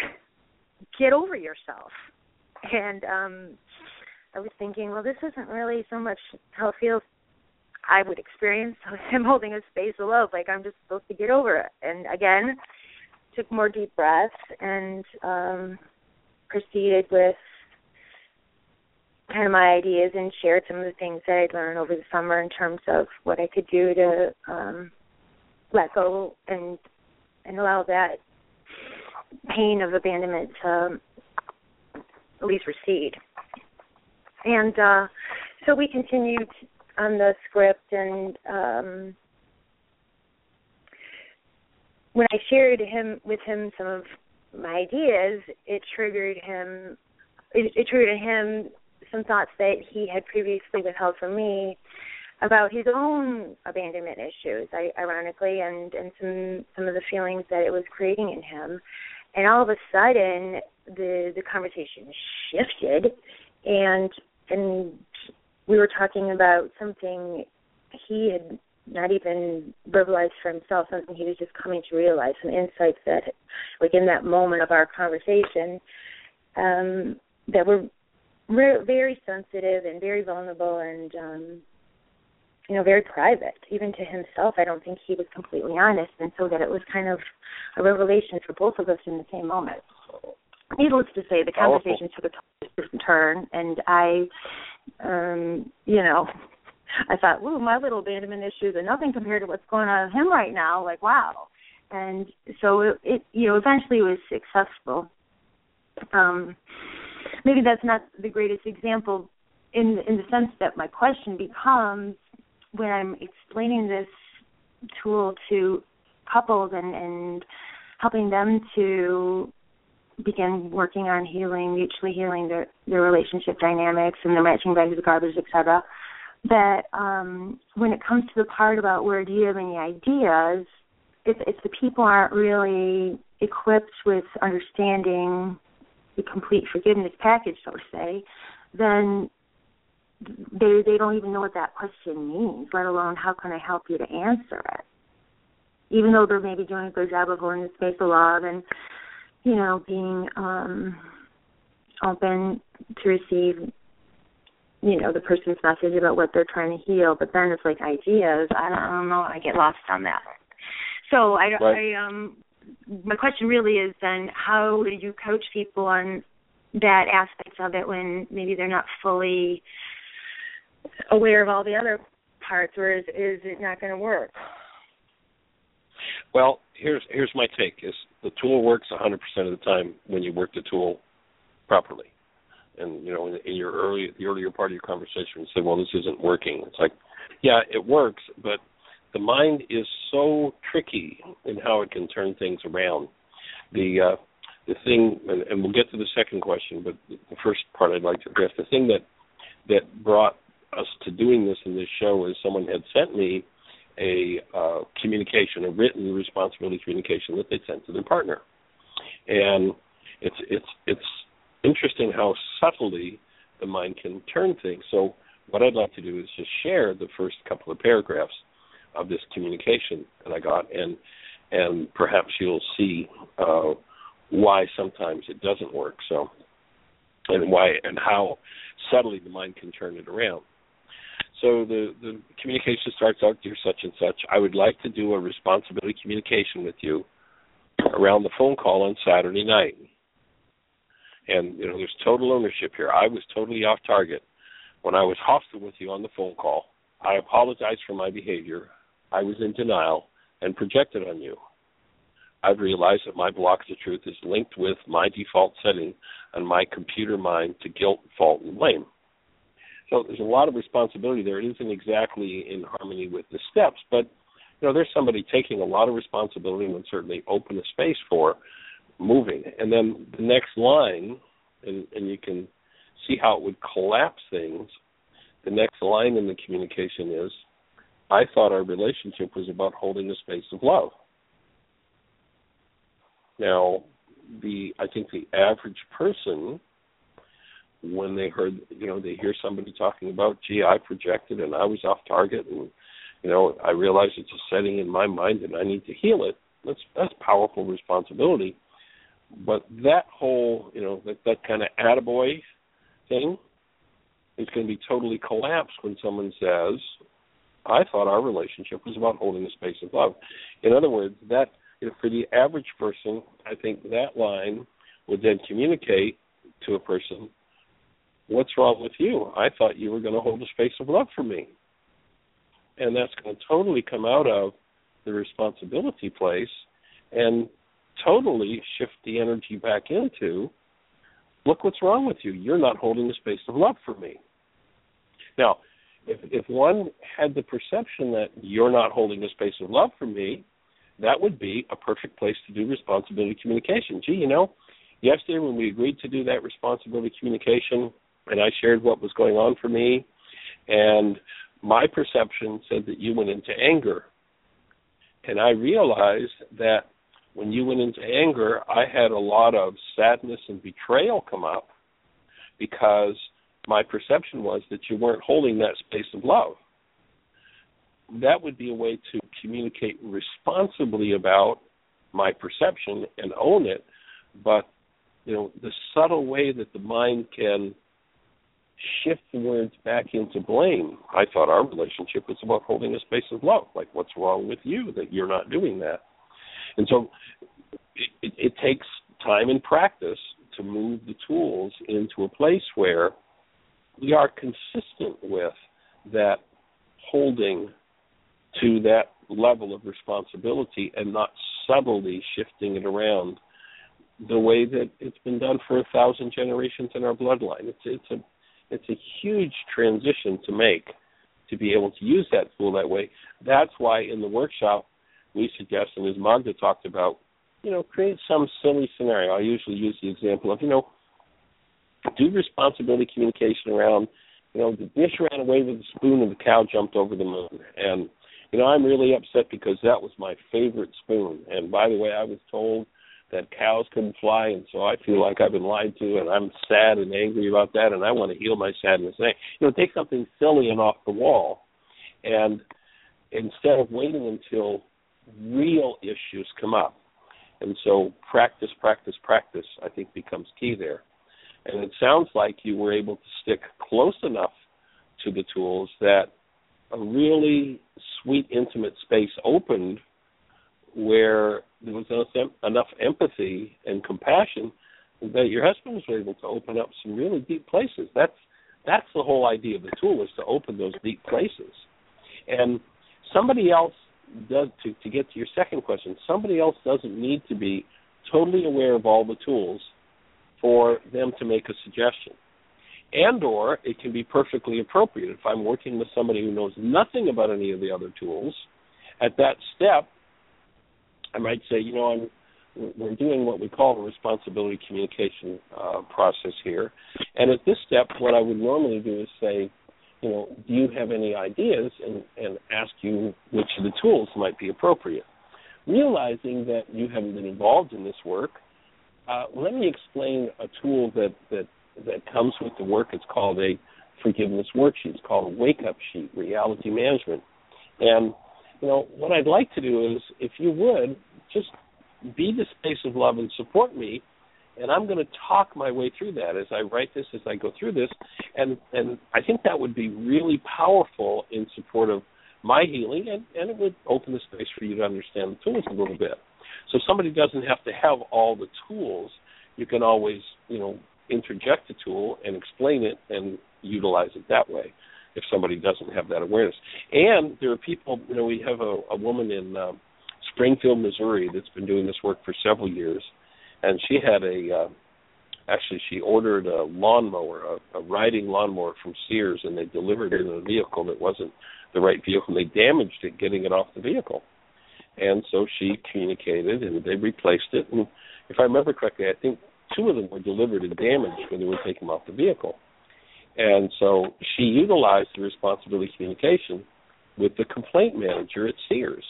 "Get over yourself." And um I was thinking, well, this isn't really so much how it feels I would experience *laughs* him holding a space of love. Like I'm just supposed to get over it. And again, took more deep breaths and um proceeded with kind of my ideas and shared some of the things that I'd learned over the summer in terms of what I could do to um let go and and allow that pain of abandonment to at least recede. And uh so we continued on the script and um when I shared him with him some of my ideas, it triggered him it, it triggered him some thoughts that he had previously withheld from me about his own abandonment issues, ironically, and and some some of the feelings that it was creating in him. And all of a sudden, the the conversation shifted, and and we were talking about something he had not even verbalized for himself something he was just coming to realize some insights that like in that moment of our conversation um that were re- very sensitive and very vulnerable and um you know very private even to himself i don't think he was completely honest and so that it was kind of a revelation for both of us in the same moment needless to say the conversation took a twisted turn and i um you know I thought, "Ooh, my little abandonment issues are nothing compared to what's going on with him right now." Like, wow. And so it, it you know, eventually it was successful. Um, maybe that's not the greatest example in in the sense that my question becomes when I'm explaining this tool to couples and and helping them to begin working on healing, mutually healing their their relationship dynamics and their matching bags of garbage, etc that um, when it comes to the part about where do you have any ideas, if, if the people aren't really equipped with understanding the complete forgiveness package, so to say, then they they don't even know what that question means, let alone how can I help you to answer it. Even though they're maybe doing a good job of holding the space of love and, you know, being um open to receive you know the person's message about what they're trying to heal but then it's like ideas i don't, I don't know i get lost on that so i
Right.
i um my question really is then how do you coach people on that aspect of it when maybe they're not fully aware of all the other parts or is is it not going to work
Well, here's here's my take: is the tool works 100% of the time when you work the tool properly. And you know, in, in your early the earlier part of your conversation, you said, "Well, this isn't working." It's like, yeah, it works, but the mind is so tricky in how it can turn things around. The uh, the thing, and, and we'll get to the second question, but the first part I'd like to address the thing that that brought us to doing this in this show is someone had sent me a uh, communication, a written responsibility communication that they sent to their partner, and it's it's it's interesting how subtly the mind can turn things. So what I'd like to do is just share the first couple of paragraphs of this communication that I got, and and perhaps you'll see uh, why sometimes it doesn't work. So and why and how subtly the mind can turn it around. So the, the communication starts out, dear such and such, I would like to do a responsibility communication with you around the phone call on Saturday night. And you know, there's total ownership here. I was totally off target when I was hostile with you on the phone call. I apologize for my behavior. I was in denial and projected on you. I've realized that my block to truth is linked with my default setting on my computer mind to guilt, fault, and blame. So there's a lot of responsibility there. It isn't exactly in harmony with the steps, but you know, there's somebody taking a lot of responsibility and would certainly open a space for moving. And then the next line, and, and you can see how it would collapse things. The next line in the communication is, I thought our relationship was about holding a space of love. Now, the I think the average person when they heard you know they hear somebody talking about gee i projected and i was off target and you know i realize it's a setting in my mind and i need to heal it. That's that's powerful responsibility. But that whole you know that that kind of attaboy thing is going to be totally collapsed when someone says i thought our relationship was about holding a space of love. In other words that you know, for the average person i think that line would then communicate to a person what's wrong with you? I thought you were going to hold a space of love for me. And that's going to totally come out of the responsibility place and totally shift the energy back into look what's wrong with you. You're not holding a space of love for me. Now, if if one had the perception that you're not holding a space of love for me, that would be a perfect place to do responsibility communication. Gee, you know, yesterday when we agreed to do that responsibility communication, and I shared what was going on for me, and my perception said that you went into anger. And I realized that when you went into anger, I had a lot of sadness and betrayal come up because my perception was that you weren't holding that space of love. that would be a way to communicate responsibly about my perception and own it. But you know, the subtle way that the mind can shift the words back into blame. I thought our relationship was about holding a space of love. Like, what's wrong with you that you're not doing that? And so, it, it, it takes time and practice to move the tools into a place where we are consistent with that holding to that level of responsibility and not subtly shifting it around the way that it's been done for a thousand generations in our bloodline. It's it's a it's a huge transition to make to be able to use that tool that way. That's why in the workshop we suggest, and as Magda talked about, you know, create some silly scenario. I usually use the example of, you know, do responsibility communication around, you know, the dish ran away with the spoon and the cow jumped over the moon. And, you know, I'm really upset because that was my favorite spoon. And by the way, I was told that cows couldn't fly and so I feel like I've been lied to and I'm sad and angry about that and I want to heal my sadness. And, you know, take something silly and off the wall and instead of waiting until real issues come up. And so practice, practice, practice, I think becomes key there. And it sounds like you were able to stick close enough to the tools that a really sweet, intimate space opened where there was enough empathy and compassion that your husband was able to open up some really deep places. That's that's the whole idea of the tool is to open those deep places. And somebody else does to, to get to your second question, somebody else doesn't need to be totally aware of all the tools for them to make a suggestion. And or it can be perfectly appropriate if I'm working with somebody who knows nothing about any of the other tools, at that step I might say, you know, I'm we're doing what we call a responsibility communication uh, process here. And at this step, what I would normally do is say, you know, do you have any ideas, and, and ask you which of the tools might be appropriate. Realizing that you haven't been involved in this work, uh, let me explain a tool that, that that comes with the work. It's called a forgiveness worksheet. It's called a wake up sheet, reality management. And you know what I'd like to do is, if you would, just be the space of love and support me and I'm going to talk my way through that as I write this, as I go through this, and and I think that would be really powerful in support of my healing, and and it would open the space for you to understand the tools a little bit. So somebody doesn't have to have all the tools. You can always, you know, interject a tool and explain it and utilize it that way. If somebody doesn't have that awareness, and there are people, you know, we have a, a woman in um, Springfield, Missouri, that's been doing this work for several years and she had a uh, actually she ordered a lawnmower, a, a riding lawnmower from Sears, and they delivered it in a vehicle that wasn't the right vehicle. And they damaged it getting it off the vehicle, and so she communicated, and they replaced it. And if I remember correctly, I think two of them were delivered and damaged when they were taken off the vehicle. And so she utilized the responsibility communication with the complaint manager at Sears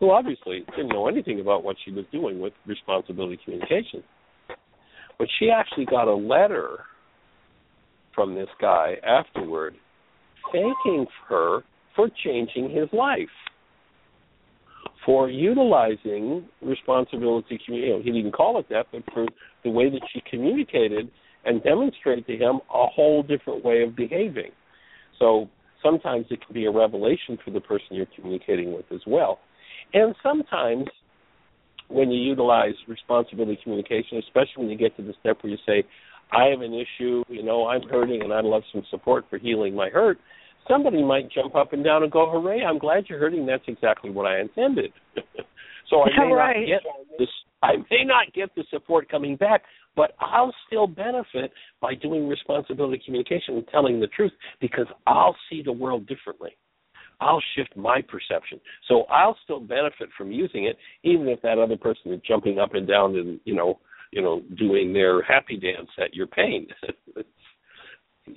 who obviously didn't know anything about what she was doing with responsibility communication. But she actually got a letter from this guy afterward thanking her for changing his life, for utilizing responsibility. You know, he didn't call it that, but for the way that she communicated and demonstrate to him a whole different way of behaving. So sometimes it can be a revelation for the person you're communicating with as well. And sometimes when you utilize responsibility communication, especially when you get to the step where you say, I have an issue, you know, I'm hurting and I'd love some support for healing my hurt, somebody might jump up and down and go, Hooray, I'm glad you're hurting. That's exactly what I intended. *laughs* so I *laughs* may
right.
not get this I may not get the support coming back, but I'll still benefit by doing responsibility communication and telling the truth because I'll see the world differently. I'll shift my perception. So I'll still benefit from using it, even if that other person is jumping up and down and you know, you know, doing their happy dance at your pain. *laughs*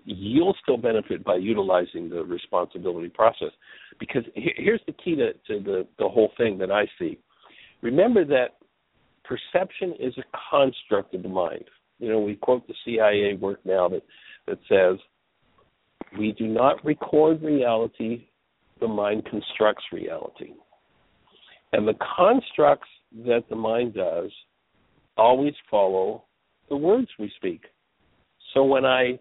You'll still benefit by utilizing the responsibility process, because here's the key to, to the the whole thing that I see. Remember that perception is a construct of the mind. You know, we quote the CIA work now that that says we do not record reality the mind constructs reality. And the constructs that the mind does always follow the words we speak. So when I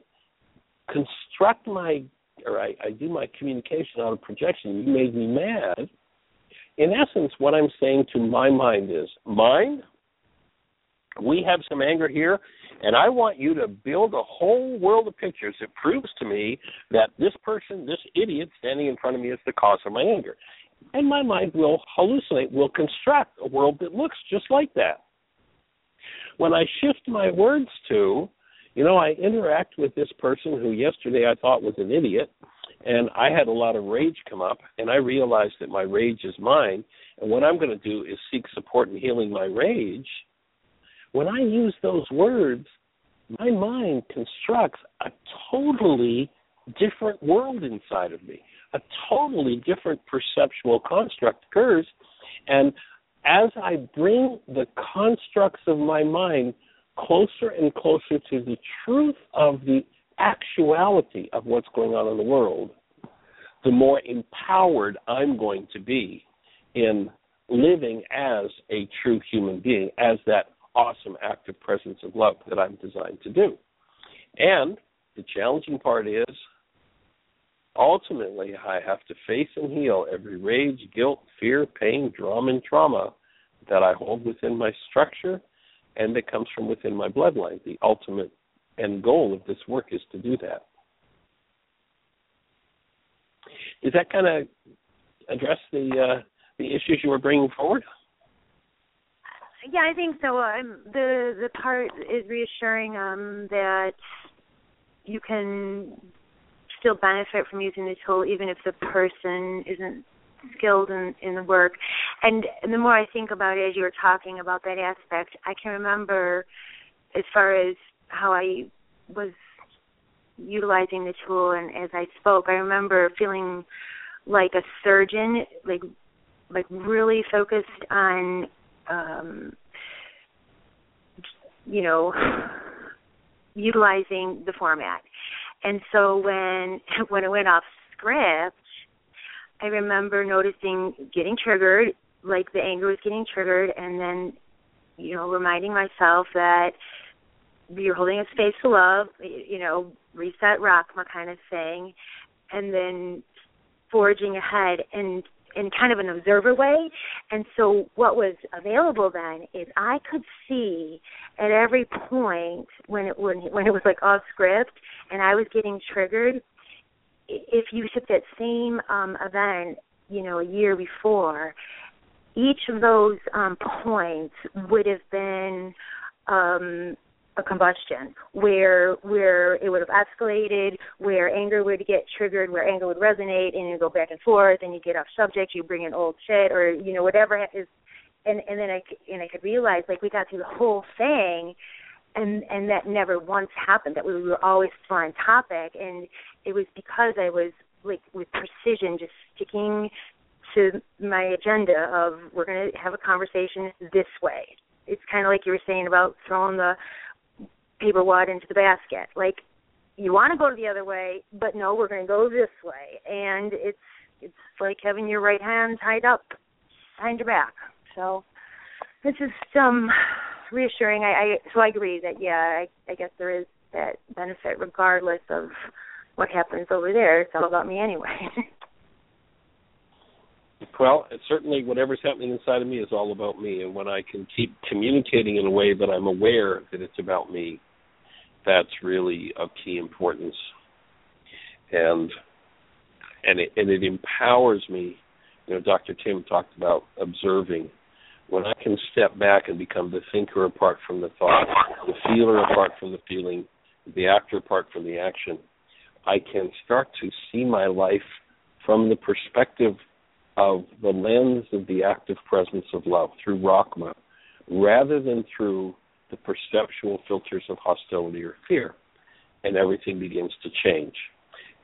construct my or I, I do my communication out of projection, you made me mad. In essence, what I'm saying to my mind is, mind, we have some anger here, and I want you to build a whole world of pictures that proves to me that this person, this idiot standing in front of me is the cause of my anger. And my mind will hallucinate, will construct a world that looks just like that. When I shift my words to, you know, I interact with this person who yesterday I thought was an idiot, and I had a lot of rage come up, and I realized that my rage is mine, and what I'm going to do is seek support in healing my rage. When I use those words, my mind constructs a totally different world inside of me. A totally different perceptual construct occurs, and as I bring the constructs of my mind closer and closer to the truth of the actuality of what's going on in the world, the more empowered I'm going to be in living as a true human being, as that awesome active presence of love that I'm designed to do. And the challenging part is ultimately I have to face and heal every rage, guilt, fear, pain, drama, and trauma that I hold within my structure and that comes from within my bloodline. The ultimate end goal of this work is to do that. Does that kind of address the uh, the issues you were bringing forward?
Yeah, I think so. Um, the the part is reassuring um, that you can still benefit from using the tool, even if the person isn't skilled in in the work. And, the more I think about it, as you were talking about that aspect, I can remember as far as how I was utilizing the tool and as I spoke, I remember feeling like a surgeon, like like really focused on um you know utilizing the format. And so when *laughs* when it went off script, I remember noticing getting triggered, like the anger was getting triggered and then you know reminding myself that you're holding a space to love, you know, reset Rockma kind of thing, and then forging ahead and in kind of an observer way. And so what was available then is I could see at every point when it when when it was like off script and I was getting triggered, if you took that same um event, you know, a year before, each of those um points would have been um a combustion where where it would have escalated, where anger would get triggered, where anger would resonate, and you go back and forth, and you get off subject, you bring in old shit, or you know whatever is, and and then I and I could realize like we got through the whole thing, and and that never once happened. That we were always on topic, and it was because I was like with precision, just sticking to my agenda of we're going to have a conversation this way. It's kind of like you were saying about throwing the paper wad into the basket. Like you want to go the other way, but no, we're going to go this way. And it's it's like having your right hand tied up behind your back. So it's just um reassuring. I, I so I agree that yeah, I, I guess there is that benefit regardless of what happens over there. It's all about me anyway. *laughs*
Well, certainly whatever's happening inside of me is all about me, and when I can keep communicating in a way that I'm aware that it's about me, that's really of key importance. And and it and it empowers me. You know, Dr. Tim talked about observing. When I can step back and become the thinker apart from the thought, the feeler apart from the feeling, the actor apart from the action, I can start to see my life from the perspective of the lens of the active presence of love through Rockma, rather than through the perceptual filters of hostility or fear. And everything begins to change.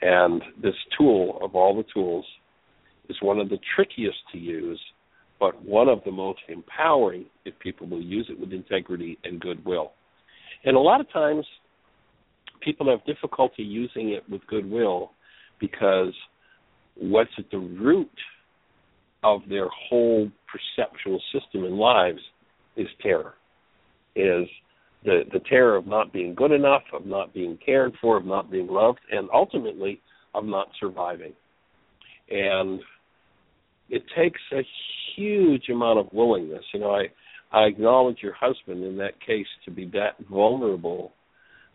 And this tool, of all the tools, is one of the trickiest to use, but one of the most empowering if people will use it with integrity and goodwill. And a lot of times, people have difficulty using it with goodwill because what's at the root of their whole perceptual system in lives is terror. Is the the terror of not being good enough, of not being cared for, of not being loved, and ultimately of not surviving. And it takes a huge amount of willingness. You know, I I acknowledge your husband in that case to be that vulnerable,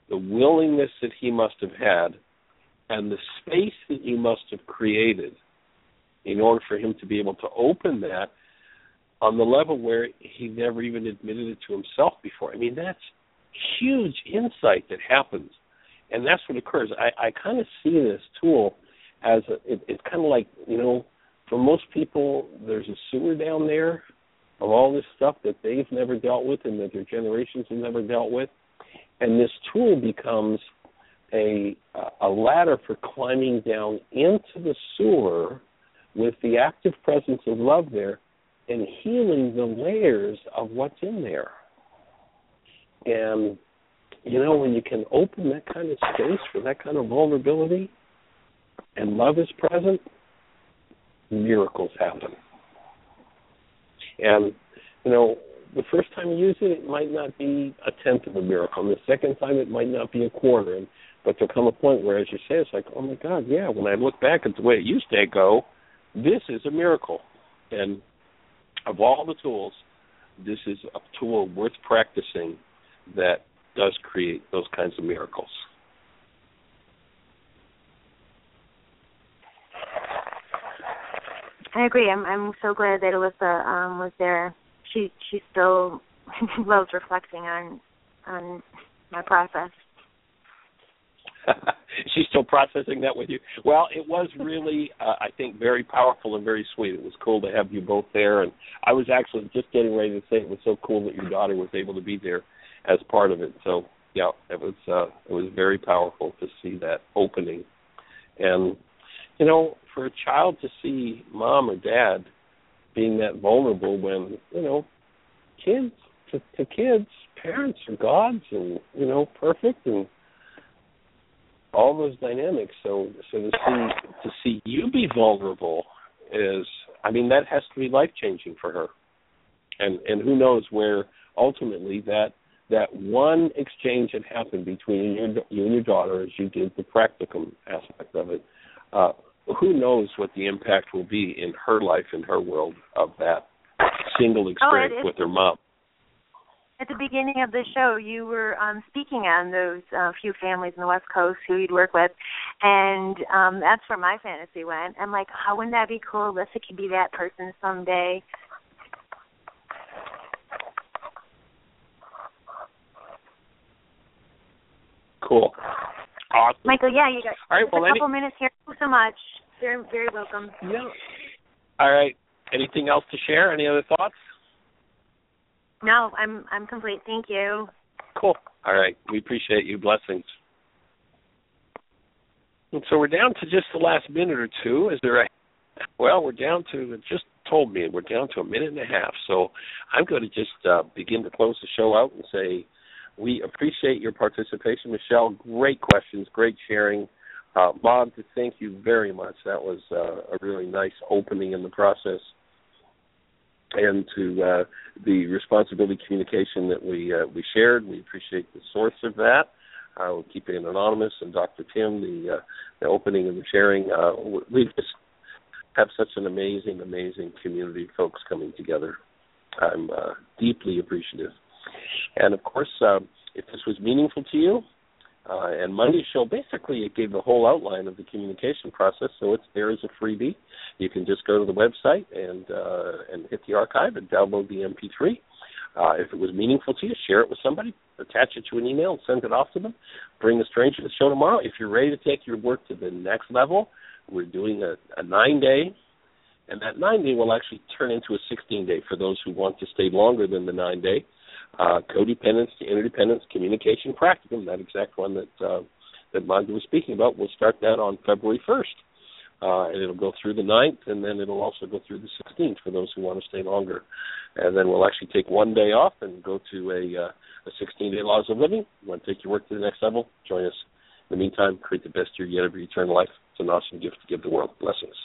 the willingness that he must have had, and the space that you must have created in order for him to be able to open that on the level where he never even admitted it to himself before. I mean, that's huge insight that happens, and that's what occurs. I, I kind of see this tool as a, it, it's kind of like you know, for most people, there's a sewer down there of all this stuff that they've never dealt with and that their generations have never dealt with, and this tool becomes a a ladder for climbing down into the sewer with the active presence of love there and healing the layers of what's in there. And you know, when you can open that kind of space for that kind of vulnerability and love is present, miracles happen. And you know, the first time you use it, it might not be a tenth of a miracle. And the second time, it might not be a quarter. And but there'll come a point where, as you say, it's like, oh my God, yeah. When I look back at the way it used to go, this is a miracle. And of all the tools, this is a tool worth practicing that does create those kinds of miracles.
I agree. I'm I'm so glad that Alyssa um was there. She she still *laughs* loves reflecting on on my process. *laughs* *laughs*
She's still processing that with you. Well, it was really, uh, I think, very powerful and very sweet. It was cool to have you both there, and I was actually just getting ready to say it was so cool that your daughter was able to be there as part of it. So, yeah, it was uh, it was very powerful to see that opening, and you know, for a child to see mom or dad being that vulnerable when you know, kids to, to kids, parents are gods and you know perfect and all those dynamics. So so to see to see you be vulnerable is I mean that has to be life changing for her. And and who knows where ultimately that that one exchange that happened between you and, you and your daughter as you did the practicum aspect of it, uh, who knows what the impact will be in her life in her world of that single experience
oh,
with her mom.
At the beginning of the show, you were um, speaking on those uh, few families in the West Coast who you'd work with, and um, that's where my fantasy went. I'm like, how wouldn't that be cool? Alyssa could be that person someday.
Cool. Awesome.
Michael, yeah, you got
All right, well,
a couple
any-
minutes here. Thank you so much. Very, very welcome.
Yeah. All right. Anything else to share? Any other thoughts?
No, I'm I'm complete. Thank you.
Cool. All right. We appreciate you. Blessings. And so we're down to just the last minute or two. Is there a well, we're down to just told me we're down to a minute and a half. So I'm going to just uh, begin to close the show out and say we appreciate your participation, Michelle. Great questions, great sharing. Uh, Bob, thank you very much. That was uh, a really nice opening in the process and to uh, the responsibility communication that we uh, we shared. We appreciate the source of that. Uh, we'll keep it anonymous. And Dr. Tim, the uh, the opening and the sharing. Uh, we just have such an amazing, amazing community of folks coming together. I'm uh, deeply appreciative. And of course, uh, if this was meaningful to you, uh, and Monday's show basically it gave the whole outline of the communication process, so it's there as a freebie. You can just go to the website and uh, and hit the archive and download the MP3. Uh, if it was meaningful to you, share it with somebody, attach it to an email, and send it off to them. Bring a stranger to the show tomorrow. If you're ready to take your work to the next level, we're doing a, a nine day, and that nine day will actually turn into a 16 day for those who want to stay longer than the nine day uh, codependence to interdependence communication practicum, that exact one that uh, that Magda was speaking about. We'll start that on February 1st, uh, and it'll go through the 9th, and then it'll also go through the 16th for those who want to stay longer. And then we'll actually take one day off and go to a uh, a 16 day laws of living. You want to take your work to the next level? Join us In the meantime, create the best year yet of your eternal life. It's an awesome gift to give the world. Blessings.